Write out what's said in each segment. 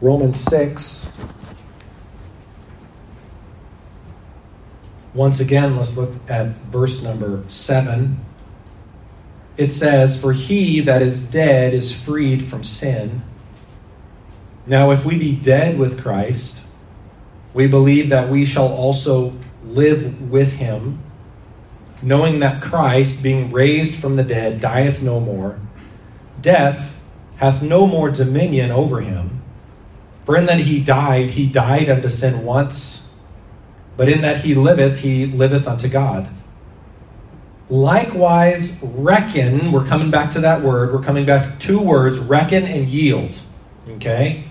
Romans 6. Once again, let's look at verse number 7. It says, For he that is dead is freed from sin. Now, if we be dead with Christ, we believe that we shall also live with him, knowing that Christ, being raised from the dead, dieth no more. Death hath no more dominion over him. For in that he died, he died unto sin once, but in that he liveth, he liveth unto God. Likewise, reckon, we're coming back to that word, we're coming back to two words, reckon and yield. Okay?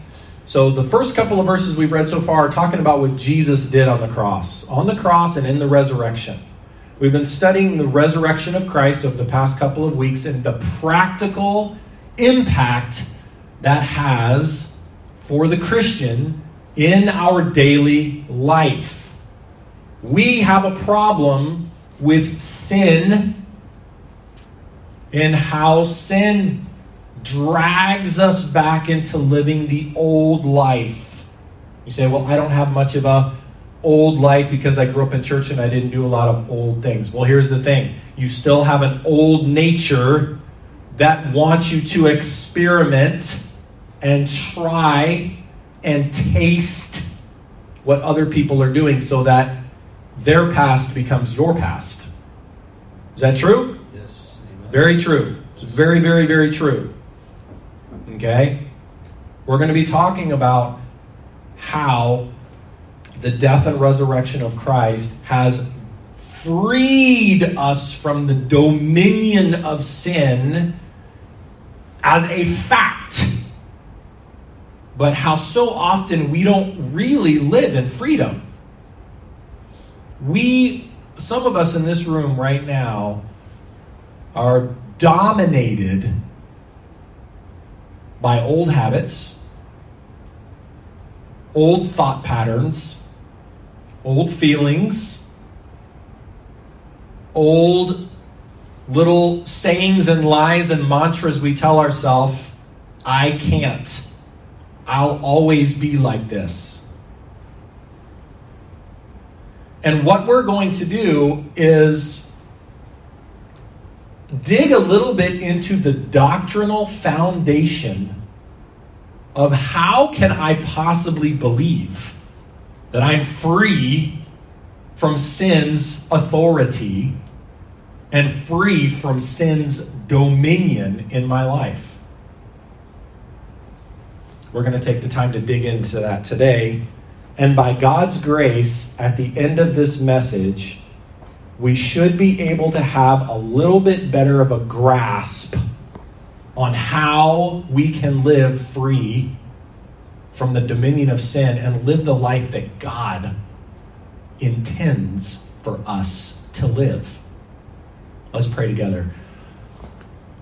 So the first couple of verses we've read so far are talking about what Jesus did on the cross, on the cross and in the resurrection. We've been studying the resurrection of Christ over the past couple of weeks and the practical impact that has for the Christian in our daily life. We have a problem with sin and how sin drags us back into living the old life. You say, "Well, I don't have much of a old life because I grew up in church and I didn't do a lot of old things." Well, here's the thing. You still have an old nature that wants you to experiment and try and taste what other people are doing so that their past becomes your past. Is that true? Yes. Amen. Very true. It's very, very, very true. Okay? We're going to be talking about how the death and resurrection of Christ has freed us from the dominion of sin as a fact. But how so often we don't really live in freedom. We, some of us in this room right now, are dominated by old habits, old thought patterns, old feelings, old little sayings and lies and mantras we tell ourselves I can't. I'll always be like this. And what we're going to do is dig a little bit into the doctrinal foundation of how can I possibly believe that I'm free from sin's authority and free from sin's dominion in my life. We're going to take the time to dig into that today. And by God's grace, at the end of this message, we should be able to have a little bit better of a grasp on how we can live free from the dominion of sin and live the life that God intends for us to live. Let's pray together.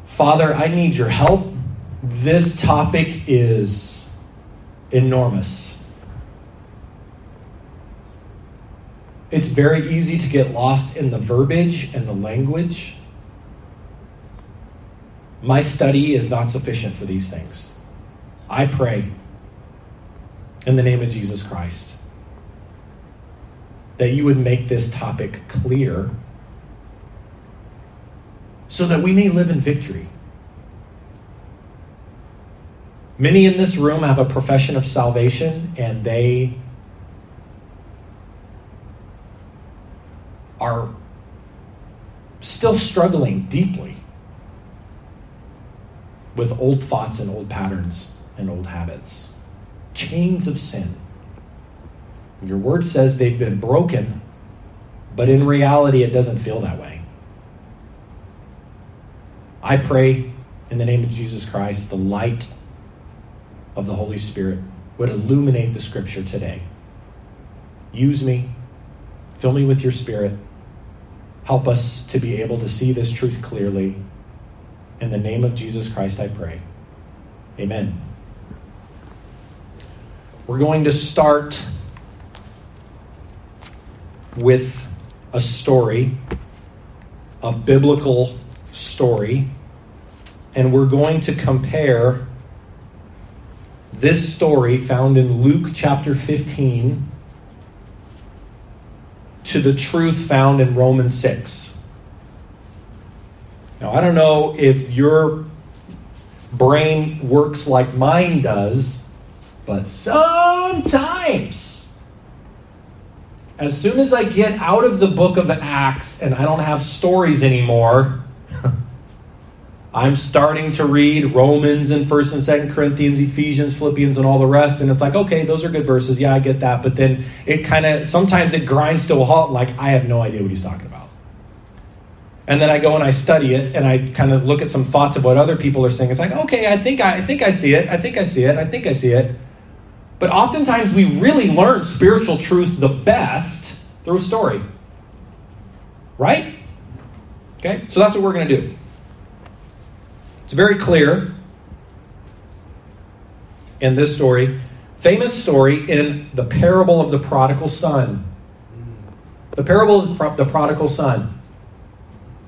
Father, I need your help. This topic is enormous. It's very easy to get lost in the verbiage and the language. My study is not sufficient for these things. I pray in the name of Jesus Christ that you would make this topic clear so that we may live in victory. Many in this room have a profession of salvation and they are still struggling deeply with old thoughts and old patterns and old habits. Chains of sin. Your word says they've been broken, but in reality, it doesn't feel that way. I pray in the name of Jesus Christ, the light of the Holy Spirit would illuminate the scripture today. Use me, fill me with your spirit. Help us to be able to see this truth clearly. In the name of Jesus Christ, I pray. Amen. We're going to start with a story, a biblical story, and we're going to compare this story found in Luke chapter 15 to the truth found in Romans 6. Now, I don't know if your brain works like mine does, but sometimes, as soon as I get out of the book of Acts and I don't have stories anymore, I'm starting to read Romans and 1st and 2nd Corinthians, Ephesians, Philippians, and all the rest. And it's like, okay, those are good verses. Yeah, I get that. But then it kind of, sometimes it grinds to a halt, like, I have no idea what he's talking about. And then I go and I study it and I kind of look at some thoughts of what other people are saying. It's like, okay, I think I, I think I see it. I think I see it. I think I see it. But oftentimes we really learn spiritual truth the best through a story. Right? Okay? So that's what we're going to do. It's very clear in this story. Famous story in the parable of the prodigal son. The parable of the prodigal son.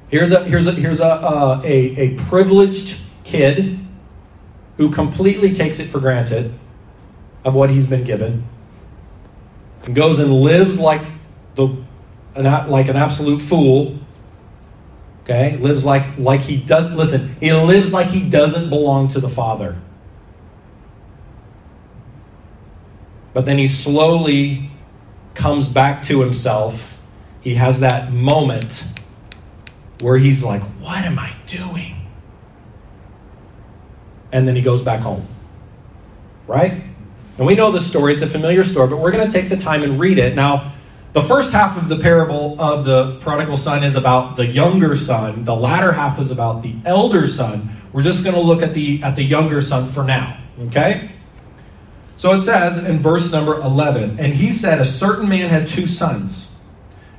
Here's a here's a here's a, uh, a, a privileged kid who completely takes it for granted of what he's been given and goes and lives like the an, like an absolute fool Okay? Lives like like he does listen, he lives like he doesn't belong to the Father. But then he slowly comes back to himself. He has that moment where he's like, What am I doing? And then he goes back home. Right? And we know the story, it's a familiar story, but we're going to take the time and read it. Now, the first half of the parable of the prodigal son is about the younger son. The latter half is about the elder son. We're just going to look at the at the younger son for now, okay? So it says in verse number 11, and he said a certain man had two sons.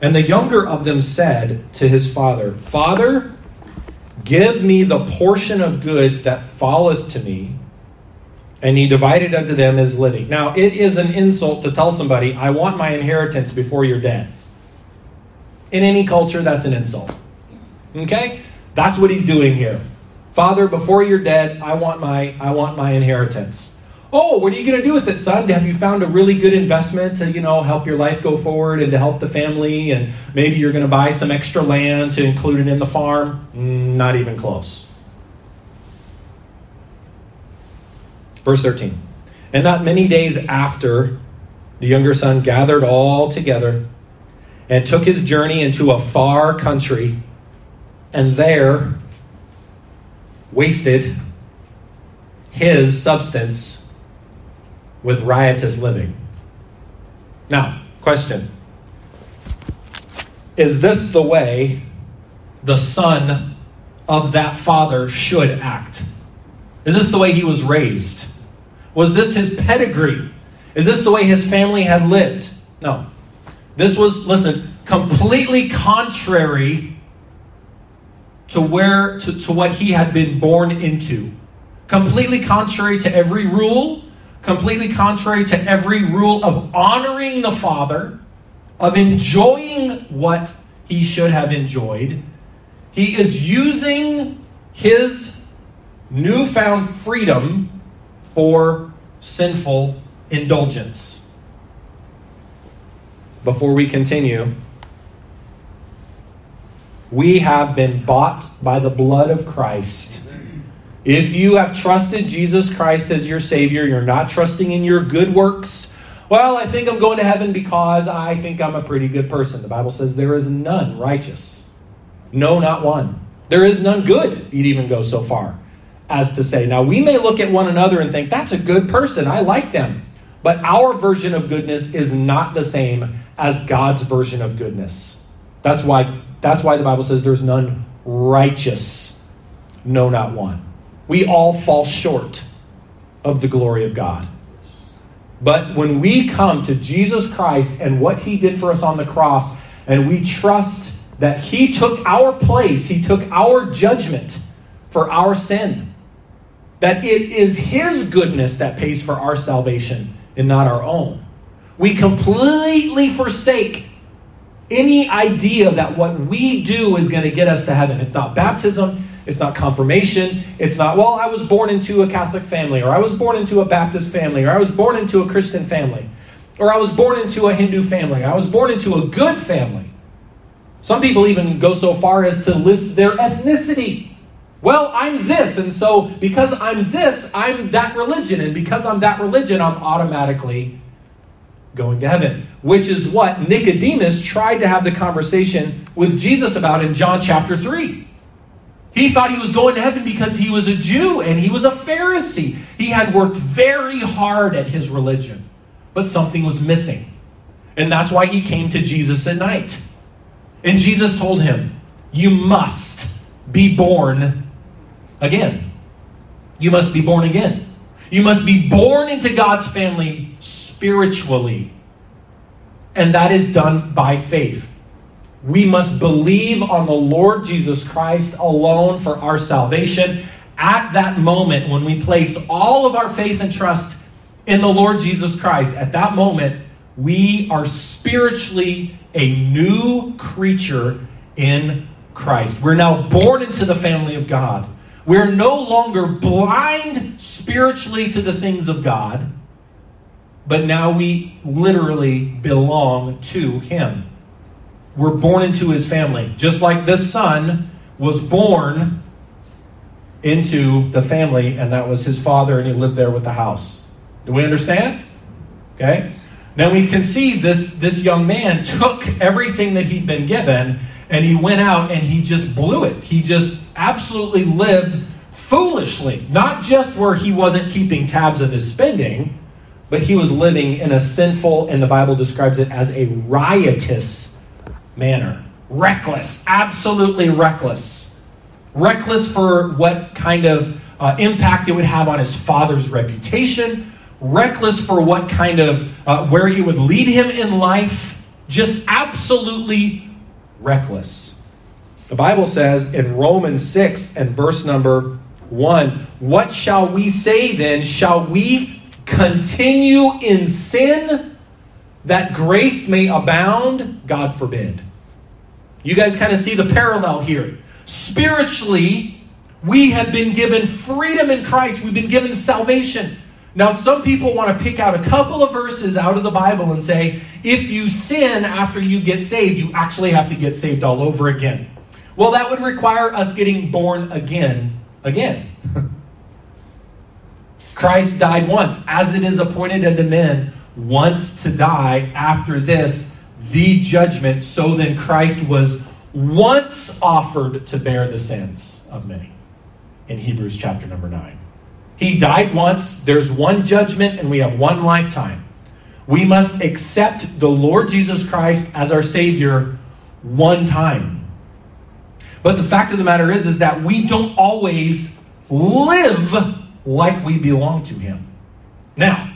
And the younger of them said to his father, "Father, give me the portion of goods that falleth to me." And he divided unto them his living. Now, it is an insult to tell somebody, I want my inheritance before you're dead. In any culture, that's an insult. Okay? That's what he's doing here. Father, before you're dead, I want my I want my inheritance. Oh, what are you going to do with it, son? Have you found a really good investment to, you know, help your life go forward and to help the family and maybe you're going to buy some extra land to include it in the farm? Mm, not even close. Verse 13. And not many days after, the younger son gathered all together and took his journey into a far country, and there wasted his substance with riotous living. Now, question Is this the way the son of that father should act? Is this the way he was raised? Was this his pedigree? Is this the way his family had lived? No. This was, listen, completely contrary to where to, to what he had been born into. Completely contrary to every rule, completely contrary to every rule of honoring the Father, of enjoying what he should have enjoyed. He is using his newfound freedom for sinful indulgence. Before we continue, we have been bought by the blood of Christ. If you have trusted Jesus Christ as your Savior, you're not trusting in your good works. Well, I think I'm going to heaven because I think I'm a pretty good person. The Bible says there is none righteous. No, not one. There is none good. You'd even go so far as to say. Now, we may look at one another and think, that's a good person, I like them. But our version of goodness is not the same as God's version of goodness. That's why, that's why the Bible says there's none righteous, no, not one. We all fall short of the glory of God. But when we come to Jesus Christ and what he did for us on the cross, and we trust that he took our place, he took our judgment for our sin that it is His goodness that pays for our salvation and not our own. We completely forsake any idea that what we do is going to get us to heaven. It's not baptism, It's not confirmation. It's not, well, I was born into a Catholic family, or I was born into a Baptist family, or I was born into a Christian family, or I was born into a Hindu family, I was born into a good family. Some people even go so far as to list their ethnicity. Well, I'm this, and so because I'm this, I'm that religion, and because I'm that religion, I'm automatically going to heaven, which is what Nicodemus tried to have the conversation with Jesus about in John chapter 3. He thought he was going to heaven because he was a Jew and he was a Pharisee. He had worked very hard at his religion, but something was missing. And that's why he came to Jesus at night. And Jesus told him, You must be born again. You must be born again. You must be born into God's family spiritually. And that is done by faith. We must believe on the Lord Jesus Christ alone for our salvation. At that moment, when we place all of our faith and trust in the Lord Jesus Christ, at that moment, we are spiritually a new creature in Christ. We're now born into the family of God. We're no longer blind spiritually to the things of God but now we literally belong to him. We're born into his family. Just like this son was born into the family, and that was his father, and he lived there with the house. Do we understand? Okay? Now we can see this, this young man took everything that he'd been given and he went out and he just blew it. He just absolutely lived foolishly. Not just where he wasn't keeping tabs of his spending, but he was living in a sinful, and the Bible describes it as a riotous manner. Reckless, absolutely reckless. Reckless for what kind of uh, impact it would have on his father's reputation, reckless for what kind of, uh, where he would lead him in life, just absolutely reckless. The Bible says in Romans 6 and verse number 1 What shall we say then? Shall we continue in sin that grace may abound? God forbid. You guys kind of see the parallel here. Spiritually, we have been given freedom in Christ, we've been given salvation. Now, some people want to pick out a couple of verses out of the Bible and say, if you sin after you get saved, you actually have to get saved all over again. Well, that would require us getting born again, again. Christ died once, as it is appointed unto men once to die. After this, the judgment. So then Christ was once offered to bear the sins of many. In Hebrews chapter number 9. He died once, there's one judgment, and we have one lifetime. We must accept the Lord Jesus Christ as our Savior one time. But the fact of the matter is, is that we don't always live like we belong to Him. Now,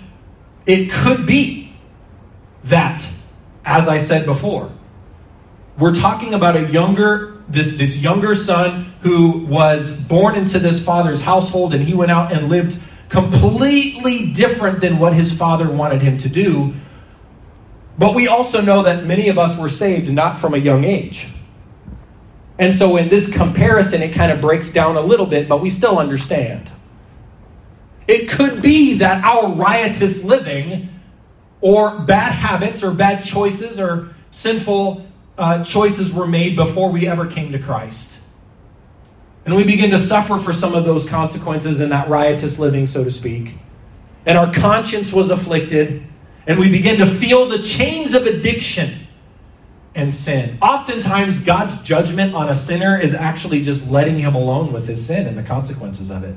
it could be that, as I said before, we're talking about a younger, this, this younger son who was born into this father's household and he went out and lived completely different than what his father wanted him to do. But we also know that many of us were saved not from a young age. And so in this comparison, it kind of breaks down a little bit, but we still understand. It could be that our riotous living or bad habits or bad choices or sinful uh, choices were made before we ever came to Christ. And we begin to suffer for some of those consequences in that riotous living, so to speak. And our conscience was afflicted, and we begin to feel the chains of addiction and sin. Oftentimes, God's judgment on a sinner is actually just letting him alone with his sin and the consequences of it.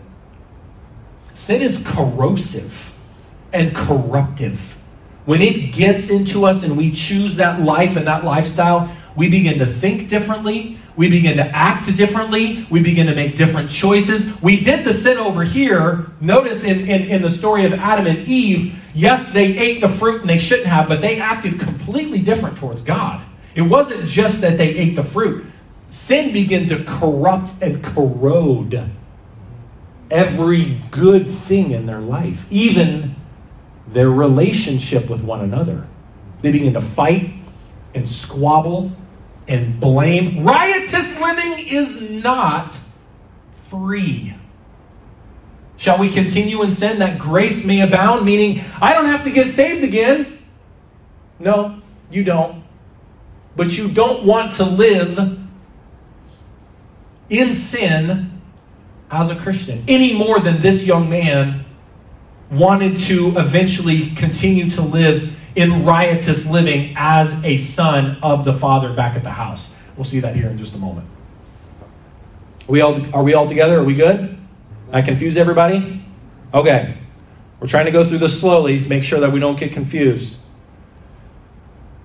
Sin is corrosive and corruptive. When it gets into us and we choose that life and that lifestyle, we begin to think differently. We begin to act differently. We begin to make different choices. We did the sin over here. Notice in, in, in the story of Adam and Eve, yes, they ate the fruit and they shouldn't have, but they acted completely different towards God. It wasn't just that they ate the fruit, sin began to corrupt and corrode every good thing in their life, even their relationship with one another. They begin to fight and squabble and blame. Riotous living is not free. Shall we continue in sin that grace may abound? Meaning, I don't have to get saved again. No, you don't. But you don't want to live in sin as a Christian any more than this young man wanted to eventually continue to live in riotous living as a son of the father back at the house. We'll see that here in just a moment. Are we all, are we all together? Are we good? I confuse everybody? Okay. We're trying to go through this slowly, make sure that we don't get confused.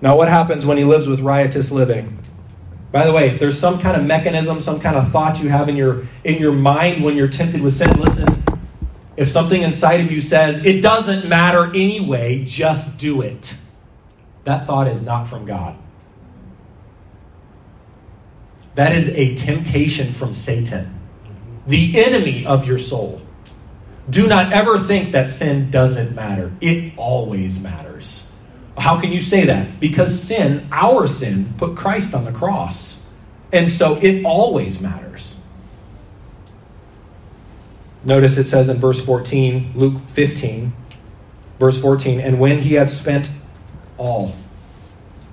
Now, what happens when he lives with riotous living? By the way, if there's some kind of mechanism, some kind of thought you have in your in your mind when you're tempted with sin, listen. If something inside of you says, it doesn't matter anyway, just do it. That thought is not from God. That is a temptation from Satan, the enemy of your soul. Do not ever think that sin doesn't matter. It always matters. How can you say that? Because sin, our sin, put Christ on the cross. And so it always matters. Notice it says in verse 14, Luke 15, verse 14, and when he had spent all,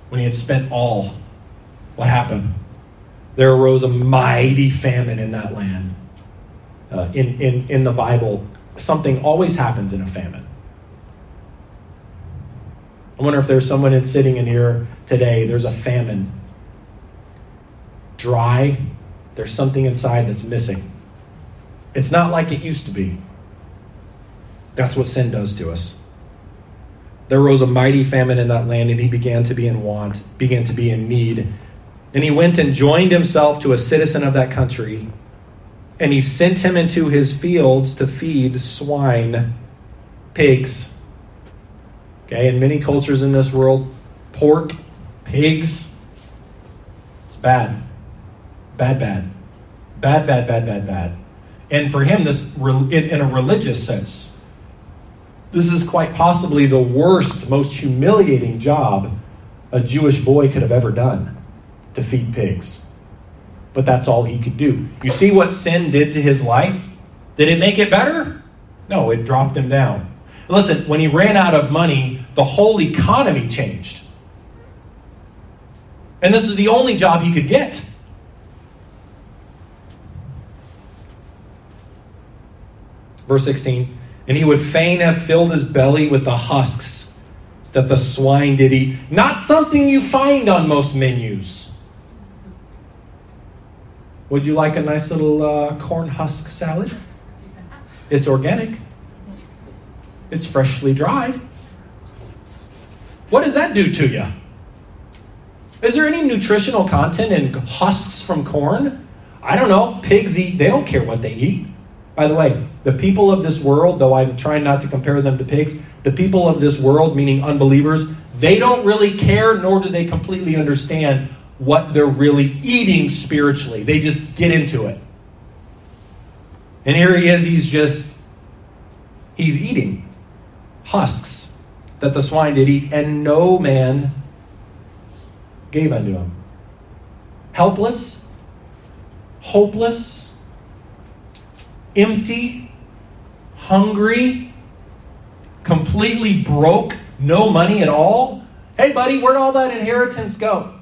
when he had spent all, what happened? There arose a mighty famine in that land. Uh, in, in, in the Bible, something always happens in a famine. I wonder if there's someone in, sitting in here today, there's a famine. Dry, there's something inside that's missing. It's not like it used to be. That's what sin does to us. There rose a mighty famine in that land, and he began to be in want, began to be in need. And he went and joined himself to a citizen of that country, and he sent him into his fields to feed swine, pigs. Okay, in many cultures in this world, pork, pigs, it's bad. Bad, bad. Bad, bad, bad, bad, bad. And for him, this in a religious sense, this is quite possibly the worst, most humiliating job a Jewish boy could have ever done to feed pigs. But that's all he could do. You see what sin did to his life? Did it make it better? No, it dropped him down. Listen, when he ran out of money, the whole economy changed. And this is the only job he could get. Verse 16, and he would fain have filled his belly with the husks that the swine did eat. Not something you find on most menus. Would you like a nice little uh, corn husk salad? It's organic, it's freshly dried. What does that do to you? Is there any nutritional content in husks from corn? I don't know. Pigs eat, they don't care what they eat. By the way, the people of this world, though I'm trying not to compare them to pigs, the people of this world, meaning unbelievers, they don't really care nor do they completely understand what they're really eating spiritually. They just get into it. And here he is, he's just, he's eating husks that the swine did eat, and no man gave unto him. Helpless, hopeless, empty, hungry, completely broke, no money at all. Hey, buddy, where'd all that inheritance go?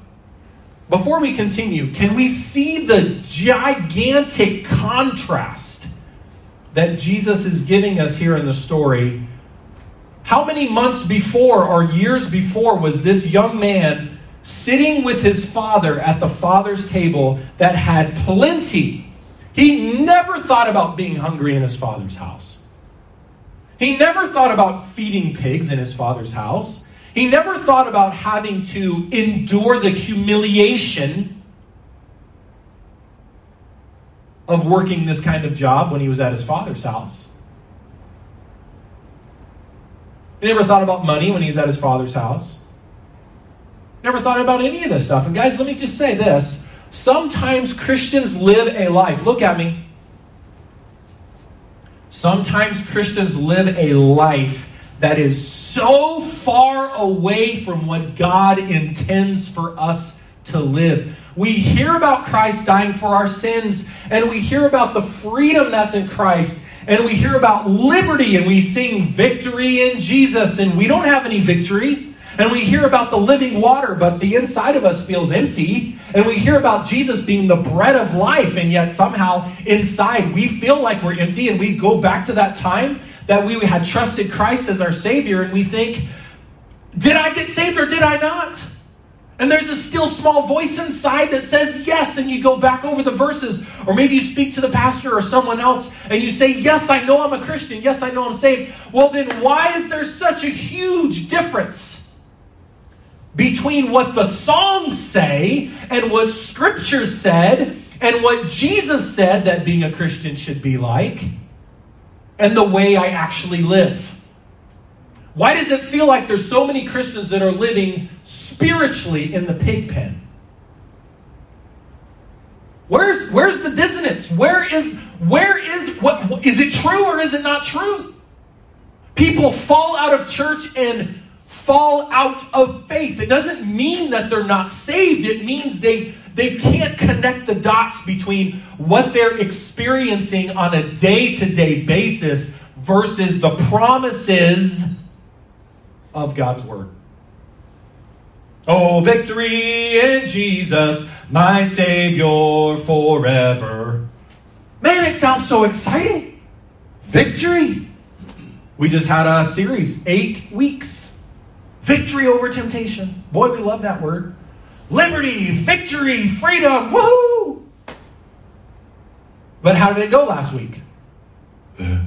Before we continue, can we see the gigantic contrast that Jesus is giving us here in the story? How many months before or years before was this young man sitting with his father at the father's table that had plenty he never thought about being hungry in his father's house. He never thought about feeding pigs in his father's house. He never thought about having to endure the humiliation of working this kind of job when he was at his father's house. He never thought about money when he's at his father's house. Never thought about any of this stuff. And guys, let me just say this Sometimes Christians live a life. Look at me. Sometimes Christians live a life that is so far away from what God intends for us to live. We hear about Christ dying for our sins, and we hear about the freedom that's in Christ, and we hear about liberty, and we sing victory in Jesus, and we don't have any victory. And we hear about the living water, but the inside of us feels empty. And we hear about Jesus being the bread of life, and yet somehow inside we feel like we're empty. And we go back to that time that we had trusted Christ as our Savior, and we think, did I get saved or did I not? And there's a still small voice inside that says yes, and you go back over the verses, or maybe you speak to the pastor or someone else and you say, Yes, I know I'm a Christian. Yes, I know I'm saved. Well, then why is there such a huge difference? between what the songs say and what Scripture said and what Jesus said that being a Christian should be like and the way I actually live. Why does it feel like there's so many Christians that are living spiritually in the pig pen? Where's where's the dissonance? Where is where is what is it true or is it not true? People fall out of church and fall out of faith. It doesn't mean that they're not saved. It means they they can't connect the dots between what they're experiencing on a day-to-day basis versus the promises of God's word. Oh, victory in Jesus, my Savior forever. Man, it sounds so exciting. Victory. We just had a series, eight weeks Victory over temptation. Boy, we love that word. Liberty, victory, freedom, woohoo! But how did it go last week? Uh,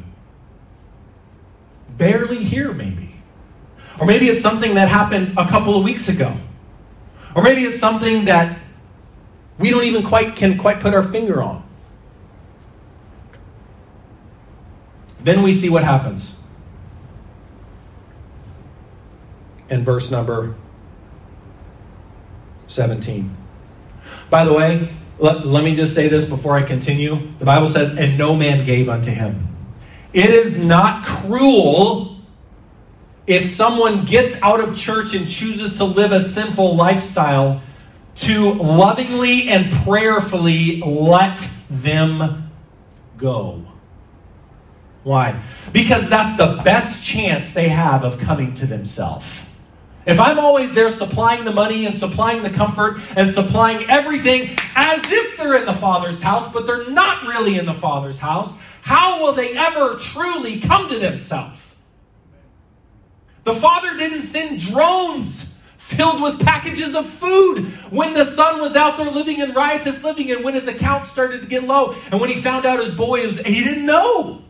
barely here, maybe. Or maybe it's something that happened a couple of weeks ago. Or maybe it's something that we don't even quite can quite put our finger on. Then we see what happens. and verse number 17. By the way, let, let me just say this before I continue. The Bible says, And no man gave unto him. It is not cruel if someone gets out of church and chooses to live a sinful lifestyle to lovingly and prayerfully let them go. Why? Because that's the best chance they have of coming to themselves. If I'm always there supplying the money and supplying the comfort and supplying everything as if they're in the Father's house, but they're not really in the Father's house, how will they ever truly come to themselves? The Father didn't send drones filled with packages of food when the son was out there living in riotous living and when his account started to get low and when he found out his boy was he didn't know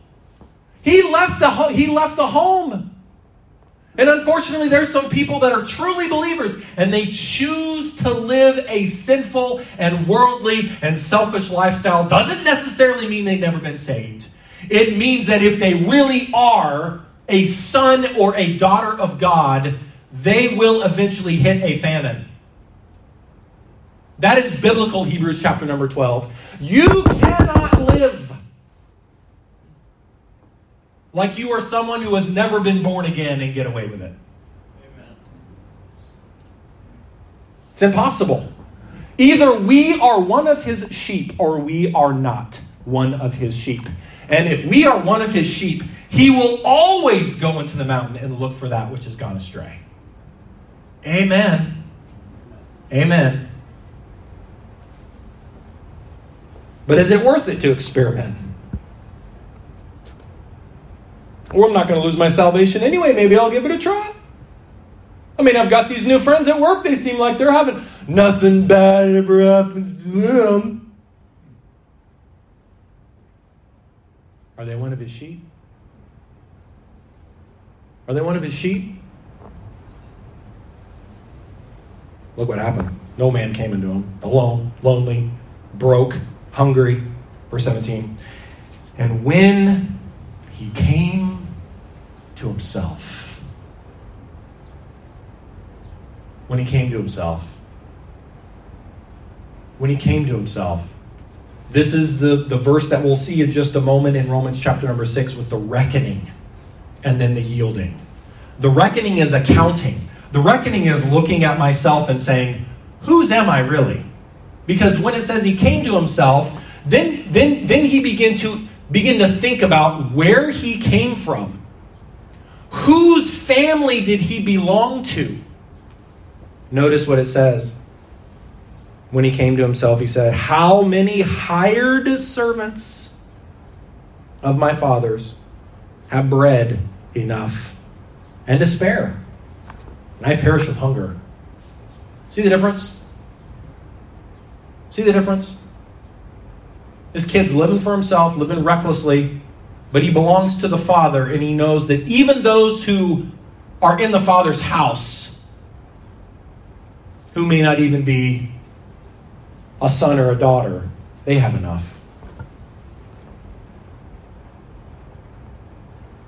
he left the he left the home and unfortunately, there's some people that are truly believers and they choose to live a sinful and worldly and selfish lifestyle. Doesn't necessarily mean they've never been saved. It means that if they really are a son or a daughter of God, they will eventually hit a famine. That is biblical Hebrews chapter number 12. You cannot live like you are someone who has never been born again and get away with it. Amen. It's impossible. Either we are one of his sheep or we are not one of his sheep. And if we are one of his sheep, he will always go into the mountain and look for that which has gone astray. Amen. Amen. But is it worth it to experiment? Or I'm not going to lose my salvation anyway. Maybe I'll give it a try. I mean, I've got these new friends at work. They seem like they're having nothing bad ever happens to them. Are they one of his sheep? Are they one of his sheep? Look what happened. No man came into him. Alone, lonely, broke, hungry. Verse 17. And when he came to himself. When he came to himself. When he came to himself. This is the, the verse that we'll see in just a moment in Romans chapter number 6 with the reckoning and then the yielding. The reckoning is accounting. The reckoning is looking at myself and saying, whose am I really? Because when it says he came to himself, then, then, then he began to begin to think about where he came from. Whose family did he belong to? Notice what it says. When he came to himself, he said, How many hired servants of my father's have bread enough and spare? And I perish with hunger. See the difference? See the difference? This kid's living for himself, living recklessly, but he belongs to the Father, and he knows that even those who are in the Father's house, who may not even be a son or a daughter, they have enough.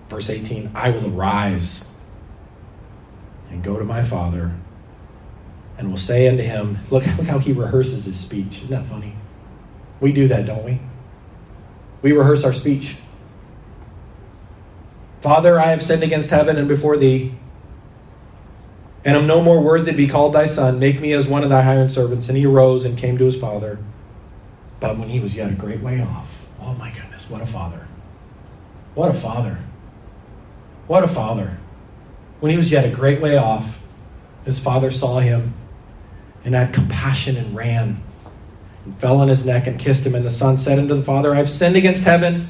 Verse 18 I will arise and go to my Father and will say unto him, look, look how he rehearses his speech. Isn't that funny? We do that, don't we? We rehearse our speech. Father, I have sinned against heaven and before thee, and am no more worthy to be called thy son. Make me as one of thy hired servants. And he arose and came to his father. But when he was yet a great way off, oh my goodness, what a father! What a father! What a father! When he was yet a great way off, his father saw him and had compassion and ran and fell on his neck and kissed him. And the son said unto the father, I have sinned against heaven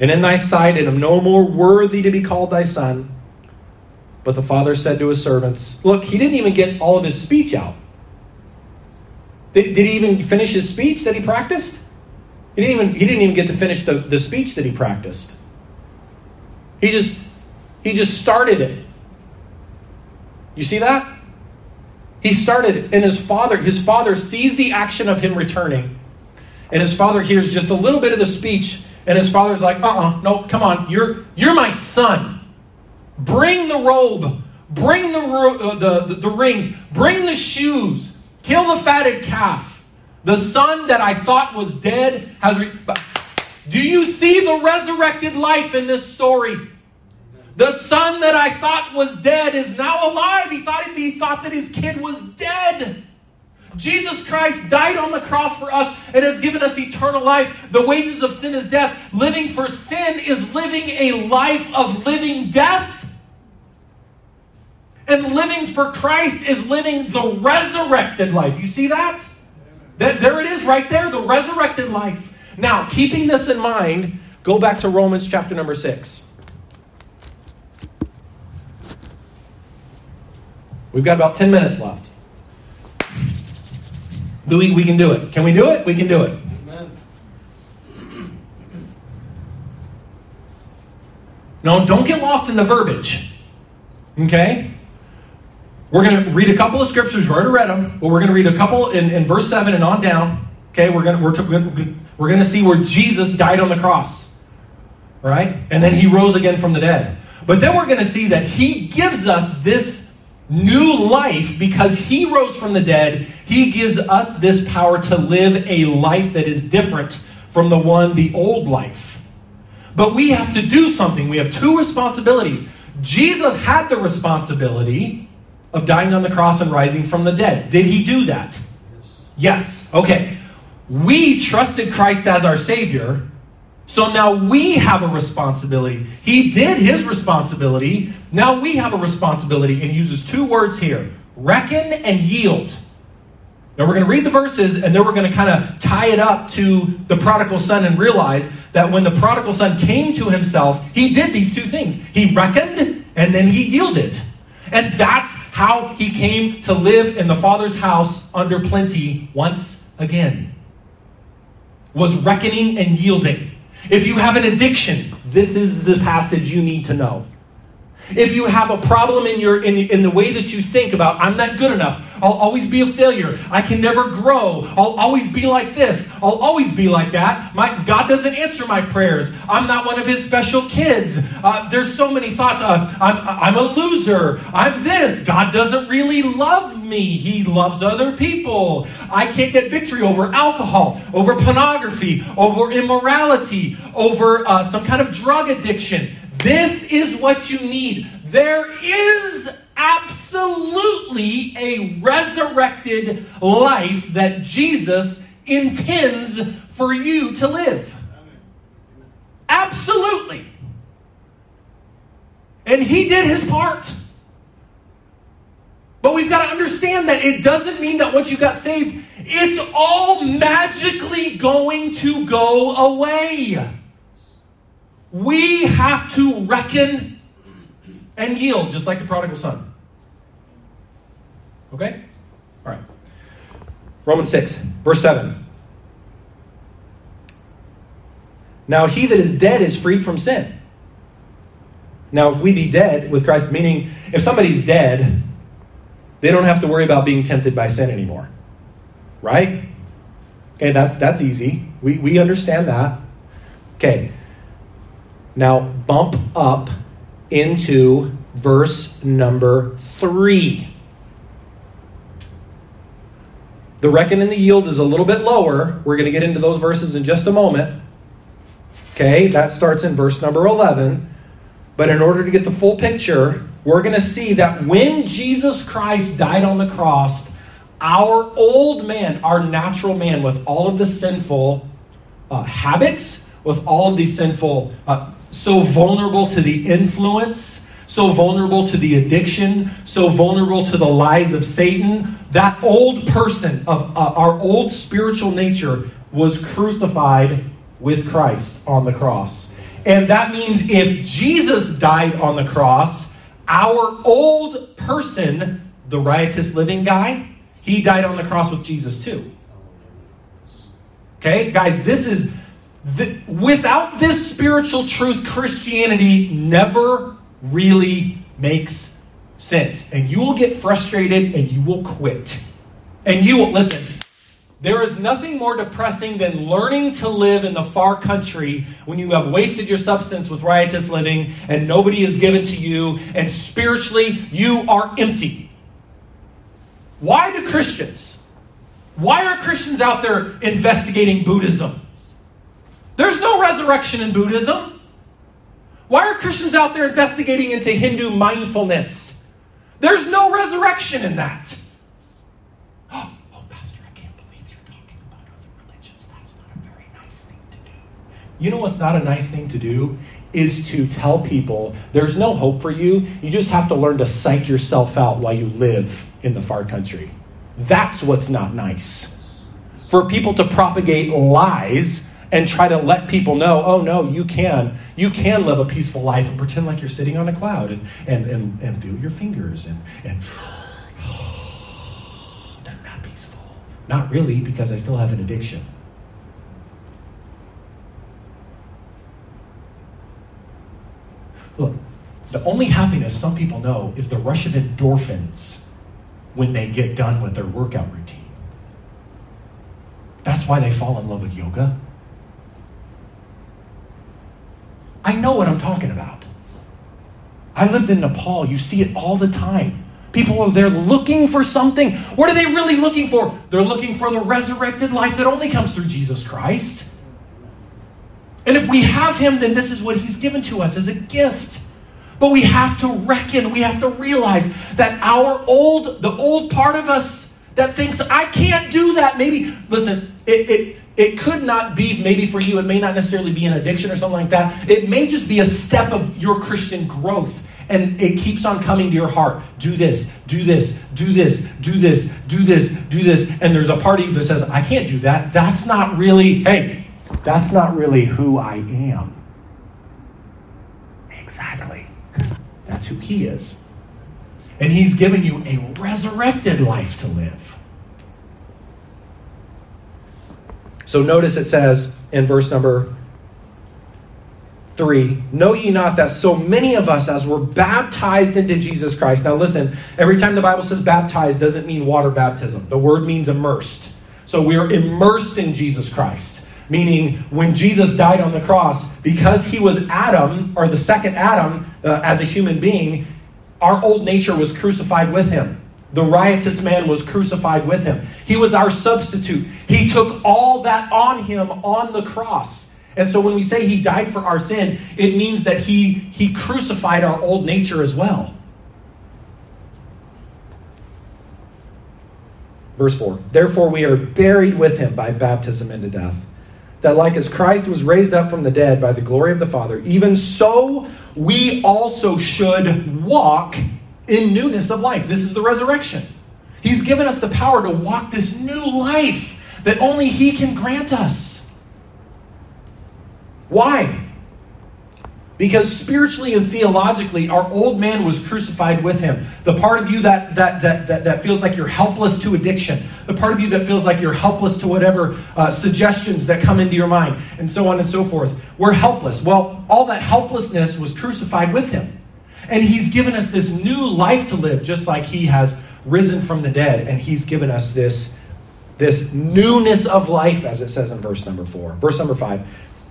and in thy sight, and am no more worthy to be called thy son. But the father said to his servants, Look, he didn't even get all of his speech out. Did, did he even finish his speech that he practiced? He didn't even, he didn't even get to finish the, the speech that he practiced. He just he just started it. You see that? He started, and his father, his father sees the action of him returning. And his father hears just a little bit of the speech, and his father's like, uh-uh, no, come on, you're you're my son. Bring the robe, bring the, uh, the, the, the rings, bring the shoes, kill the fatted calf. The son that I thought was dead has. Re- Do you see the resurrected life in this story? The son that I thought was dead is now alive. He thought, he thought that his kid was dead. Jesus Christ died on the cross for us and has given us eternal life. The wages of sin is death. Living for sin is living a life of living death. And living for Christ is living the resurrected life. You see that? that? There it is right there, the resurrected life. Now, keeping this in mind, go back to Romans chapter number 6. We've got about 10 minutes left. We, we can do it. Can we do it? We can do it. No, don't get lost in the verbiage. Okay? We're going to read a couple of scriptures. We've already read them, but we're going to read a couple in, in verse 7 and on down. Okay? We're going to, we're, we're going to see where Jesus died on the cross. Right? And then he rose again from the dead. But then we're going to see that he gives us this new life because he rose from the dead. He gives us this power to live a life that is different from the one, the old life. But we have to do something. We have two responsibilities. Jesus had the responsibility of dying on the cross and rising from the dead. Did he do that? Yes. Yes. Okay. We trusted Christ as our Savior. So now we have a responsibility. He did his responsibility. Now we have a responsibility and uses two words here reckon and yield. Now we're going to read the verses and then we're going to kind of tie it up to the prodigal son and realize that when the prodigal son came to himself, he did these two things. He reckoned and then he yielded. And that's how he came to live in the Father's house under plenty once again. Was reckoning and yielding. If you have an addiction, this is the passage you need to know. If you have a problem in your in, in the way that you think about I'm not good enough, I'll always be a failure. I can never grow. I'll always be like this. I'll always be like that. My God doesn't answer my prayers. I'm not one of His special kids. Uh, there's so many thoughts. Uh, I'm I'm a loser. I'm this. God doesn't really love me. He loves other people. I can't get victory over alcohol, over pornography, over immorality, over uh, some kind of drug addiction. This is what you need. There is absolutely a resurrected life that Jesus intends for you to live. Absolutely. And he did his part. But we've got to understand that it doesn't mean that once you got saved, it's all magically going to go away. We have to reckon and yield, just like the prodigal son. Okay? All right. Romans 6, verse 7. Now he that is dead is freed from sin. Now, if we be dead with Christ, meaning if somebody's dead, they don't have to worry about being tempted by sin anymore. Right? Okay, that's that's easy. We we understand that. Okay. Now bump up into verse number three. The reckon and the yield is a little bit lower. We're going to get into those verses in just a moment. Okay, that starts in verse number 11. But in order to get the full picture, we're going to see that when Jesus Christ died on the cross, our old man, our natural man, with all of the sinful uh, habits, with all of these sinful, uh, so vulnerable to the influence, so vulnerable to the addiction, so vulnerable to the lies of Satan, that old person of uh, our old spiritual nature was crucified with Christ on the cross. And that means if Jesus died on the cross, our old person, the riotous living guy, he died on the cross with Jesus too. Okay, guys, this is the, without this spiritual truth, Christianity never really makes sense. And you will get frustrated and you will quit. And you will, listen, there is nothing more depressing than learning to live in the far country when you have wasted your substance with riotous living and nobody is given to you, and spiritually you are empty. Why do Christians? Why are Christians out there investigating Buddhism? There's no resurrection in Buddhism. Why are Christians out there investigating into Hindu mindfulness? There's no resurrection in that. Oh, oh, Pastor, I can't believe that. You know what's not a nice thing to do? Is to tell people there's no hope for you. You just have to learn to psych yourself out while you live in the far country. That's what's not nice. For people to propagate lies and try to let people know, oh no, you can. You can live a peaceful life and pretend like you're sitting on a cloud and, and, and, and feel your fingers and, and not peaceful. Not really, because I still have an addiction. Look, the only happiness some people know is the rush of endorphins when they get done with their workout routine. That's why they fall in love with yoga. I know what I'm talking about. I lived in Nepal. You see it all the time. People are there looking for something. What are they really looking for? They're looking for the resurrected life that only comes through Jesus Christ. And if we have Him, then this is what He's given to us as a gift. But we have to reckon, we have to realize that our old, the old part of us that thinks, I can't do that, maybe, listen, it, it, it could not be, maybe for you, it may not necessarily be an addiction or something like that. It may just be a step of your Christian growth. And it keeps on coming to your heart. Do this, do this, do this, do this, do this, do this. And there's a part of you that says, I can't do that. That's not really, hey, that's not really who I am. Exactly. That's who He is. And He's given you a resurrected life to live. So notice it says in verse number 3 Know ye not that so many of us, as were baptized into Jesus Christ. Now listen, every time the Bible says baptized doesn't mean water baptism, the word means immersed. So we are immersed in Jesus Christ. Meaning, when Jesus died on the cross, because he was Adam, or the second Adam uh, as a human being, our old nature was crucified with him. The riotous man was crucified with him. He was our substitute. He took all that on him on the cross. And so when we say he died for our sin, it means that he, he crucified our old nature as well. Verse 4 Therefore, we are buried with him by baptism into death, that like as Christ was raised up from the dead by the glory of the Father, even so we also should walk in newness of life. This is the resurrection. He's given us the power to walk this new life that only He can grant us. Why? Because spiritually and theologically, our old man was crucified with him. The part of you that, that, that, that, that feels like you're helpless to addiction, the part of you that feels like you're helpless to whatever uh, suggestions that come into your mind, and so on and so forth. We're helpless. Well, all that helplessness was crucified with him. And he's given us this new life to live, just like he has risen from the dead, and he's given us this, this newness of life, as it says in verse number four. Verse number five.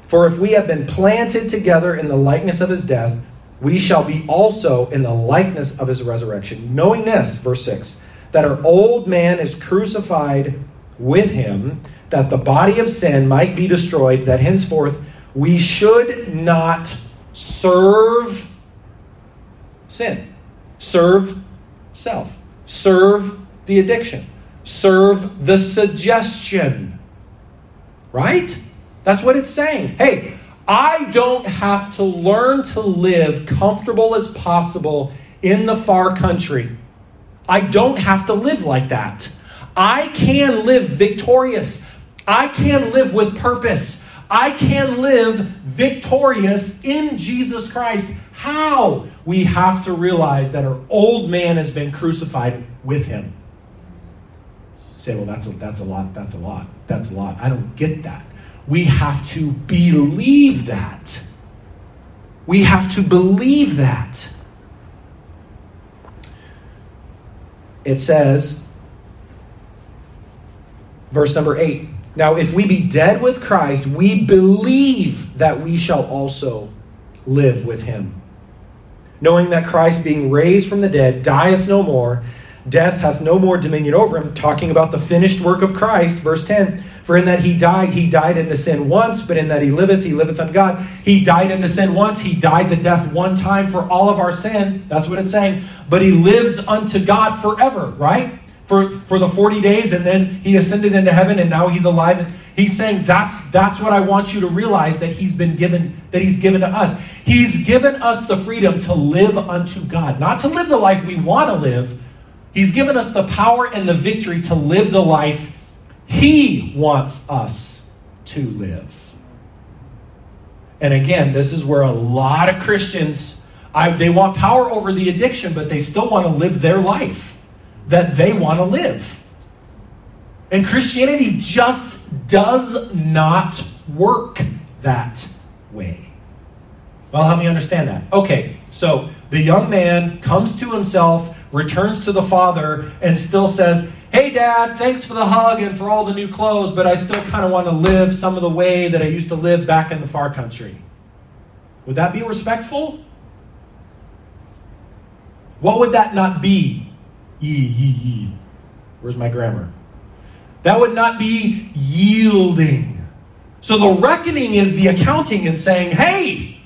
For if we have been planted together in the likeness of his death, we shall be also in the likeness of his resurrection. Knowing this, verse 6, that our old man is crucified with him, that the body of sin might be destroyed, that henceforth we should not serve sin, serve self, serve the addiction, serve the suggestion. Right? That's what it's saying. Hey, I don't have to learn to live comfortable as possible in the far country. I don't have to live like that. I can live victorious. I can live with purpose. I can live victorious in Jesus Christ. How? We have to realize that our old man has been crucified with him. say, well, that's a, that's a lot. That's a lot. That's a lot. I don't get that. We have to believe that. We have to believe that. It says, verse number 8 Now, if we be dead with Christ, we believe that we shall also live with him. Knowing that Christ, being raised from the dead, dieth no more, death hath no more dominion over him. Talking about the finished work of Christ, verse 10 for in that he died, he died into sin once, but in that he liveth, he liveth unto God. He died into sin once, he died the death one time for all of our sin. That's what it's saying. But he lives unto God forever, right? For, for the 40 days, and then he ascended into heaven, and now he's alive. He's saying that's that's what I want you to realize that he's been given, that he's given to us. He's given us the freedom to live unto God, not to live the life we want to live. He's given us the power and the victory to live the life he wants us to live. And again, this is where a lot of Christians I, they want power over the addiction, but they still want to live their life that they want to live. And Christianity just does not work that way. Well, help me understand that. Okay, so the young man comes to himself, returns to the father, and still says, Hey, Dad, thanks for the hug and for all the new clothes, but I still kind of want to live some of the way that I used to live back in the far country. Would that be respectful? What would that not be? Ye, ye, ye. Where's my grammar? That would not be yielding. So the reckoning is the accounting and saying, hey,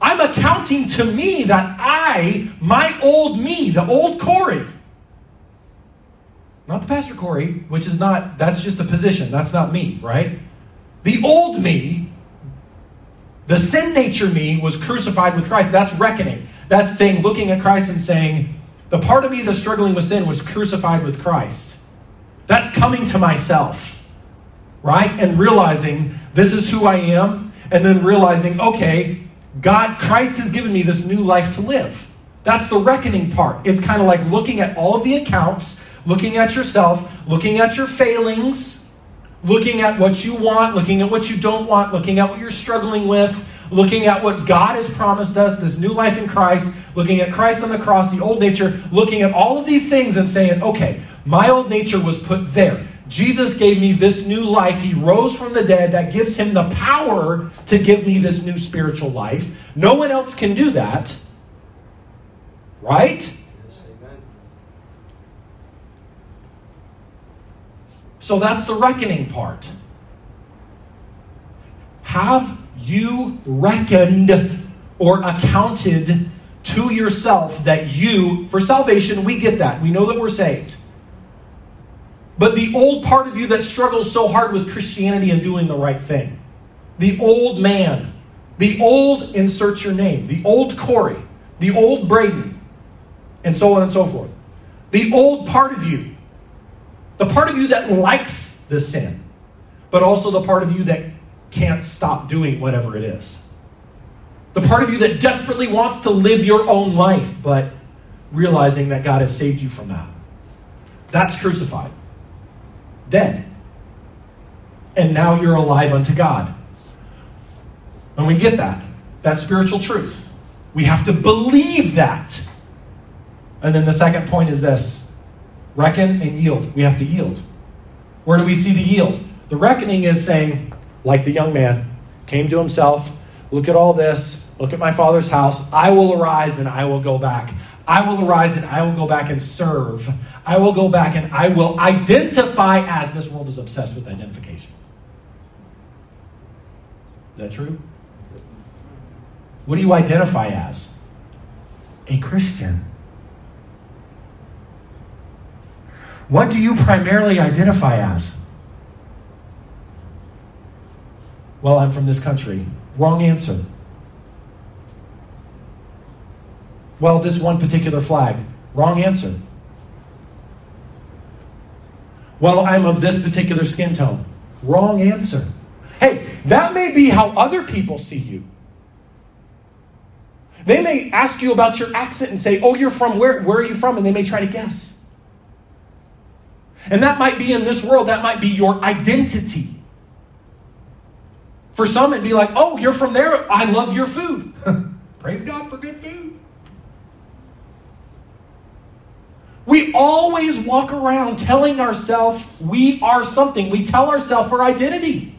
I'm accounting to me that I, my old me, the old Corey, not the Pastor Corey, which is not, that's just a position. That's not me, right? The old me, the sin nature me, was crucified with Christ. That's reckoning. That's saying, looking at Christ and saying, the part of me that's struggling with sin was crucified with Christ. That's coming to myself, right? And realizing this is who I am, and then realizing, okay, God, Christ has given me this new life to live. That's the reckoning part. It's kind of like looking at all of the accounts looking at yourself, looking at your failings, looking at what you want, looking at what you don't want, looking at what you're struggling with, looking at what God has promised us, this new life in Christ, looking at Christ on the cross, the old nature, looking at all of these things and saying, okay, my old nature was put there. Jesus gave me this new life. He rose from the dead. That gives him the power to give me this new spiritual life. No one else can do that. Right? Yes, amen. So that's the reckoning part. have you reckoned or accounted to yourself that you, for salvation, we get that. We know that we're saved. But the old part of you that struggles so hard with Christianity and doing the right thing, the old man, the old, insert your name, the old Corey, the old Braden, and so on and so forth. The old part of you, the part of you that likes the sin, but also the part of you that can't stop doing whatever it is. The part of you that desperately wants to live your own life, but realizing that God has saved you from that. That's crucified dead. And now you're alive unto God. And we get that. That's spiritual truth. We have to believe that. And then the second point is this reckon and yield. We have to yield. Where do we see the yield? The reckoning is saying, like the young man came to himself, look at all this, look at my father's house. I will arise and I will go back. I will arise and I will go back and serve. I will go back and I will identify as this world is obsessed with identification. Is that true? What do you identify as? A Christian. What do you primarily identify as? Well, I'm from this country. Wrong answer. Well, this one particular flag. Wrong answer. Well, I'm of this particular skin tone. Wrong answer. Hey, that may be how other people see you. They may ask you about your accent and say, Oh, you're from where? Where are you from? And they may try to guess. And that might be in this world, that might be your identity. For some, it'd be like, Oh, you're from there. I love your food. Praise God for good food. We always walk around telling ourselves we are something. We tell ourselves our identity.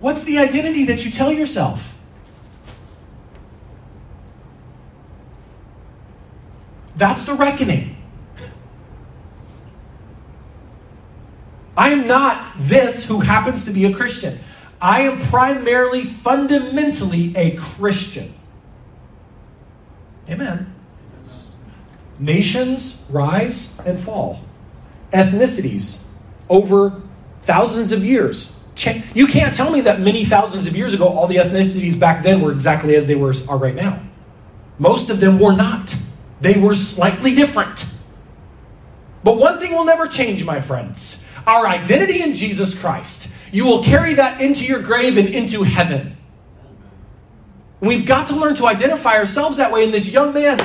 What's the identity that you tell yourself? That's the reckoning. I am not this who happens to be a Christian. I am primarily, fundamentally a Christian. Amen. Nations rise and fall. Ethnicities over thousands of years. You can't tell me that many thousands of years ago, all the ethnicities back then were exactly as they were are right now. Most of them were not. They were slightly different. But one thing will never change, my friends our identity in Jesus Christ. You will carry that into your grave and into heaven. We've got to learn to identify ourselves that way. And this young man,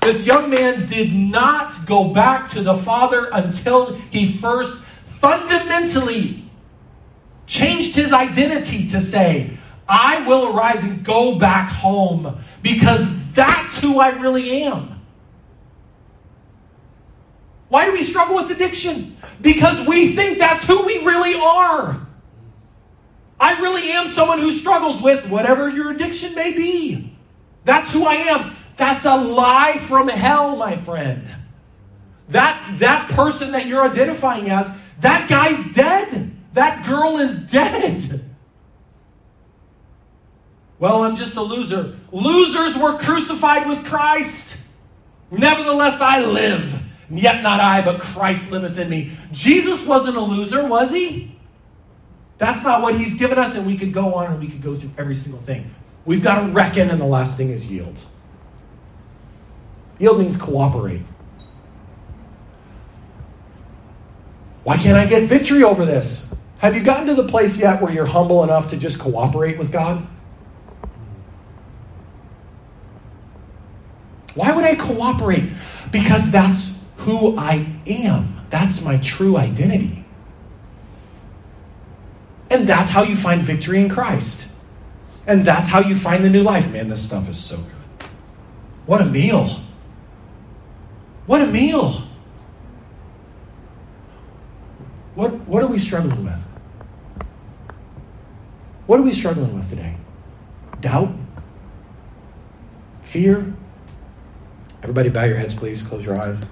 this young man did not go back to the Father until he first fundamentally changed his identity to say, I will arise and go back home because that's who I really am. Why do we struggle with addiction? Because we think that's who we really are. I really am someone who struggles with whatever your addiction may be. That's who I am. That's a lie from hell, my friend. That, that person that you're identifying as, that guy's dead. That girl is dead. Well, I'm just a loser. Losers were crucified with Christ. Nevertheless, I live. Yet not I, but Christ liveth in me. Jesus wasn't a loser, was he? That's not what he's given us, and we could go on and we could go through every single thing. We've got to reckon, and the last thing is yield. Yield means cooperate. Why can't I get victory over this? Have you gotten to the place yet where you're humble enough to just cooperate with God? Why would I cooperate? Because that's who I am. That's my true identity. And that's how you find victory in Christ. And that's how you find the new life. Man, this stuff is so good. What a meal. What a meal. What, what are we struggling with? What are we struggling with today? Doubt? Fear? Everybody, bow your heads, please. Close your eyes.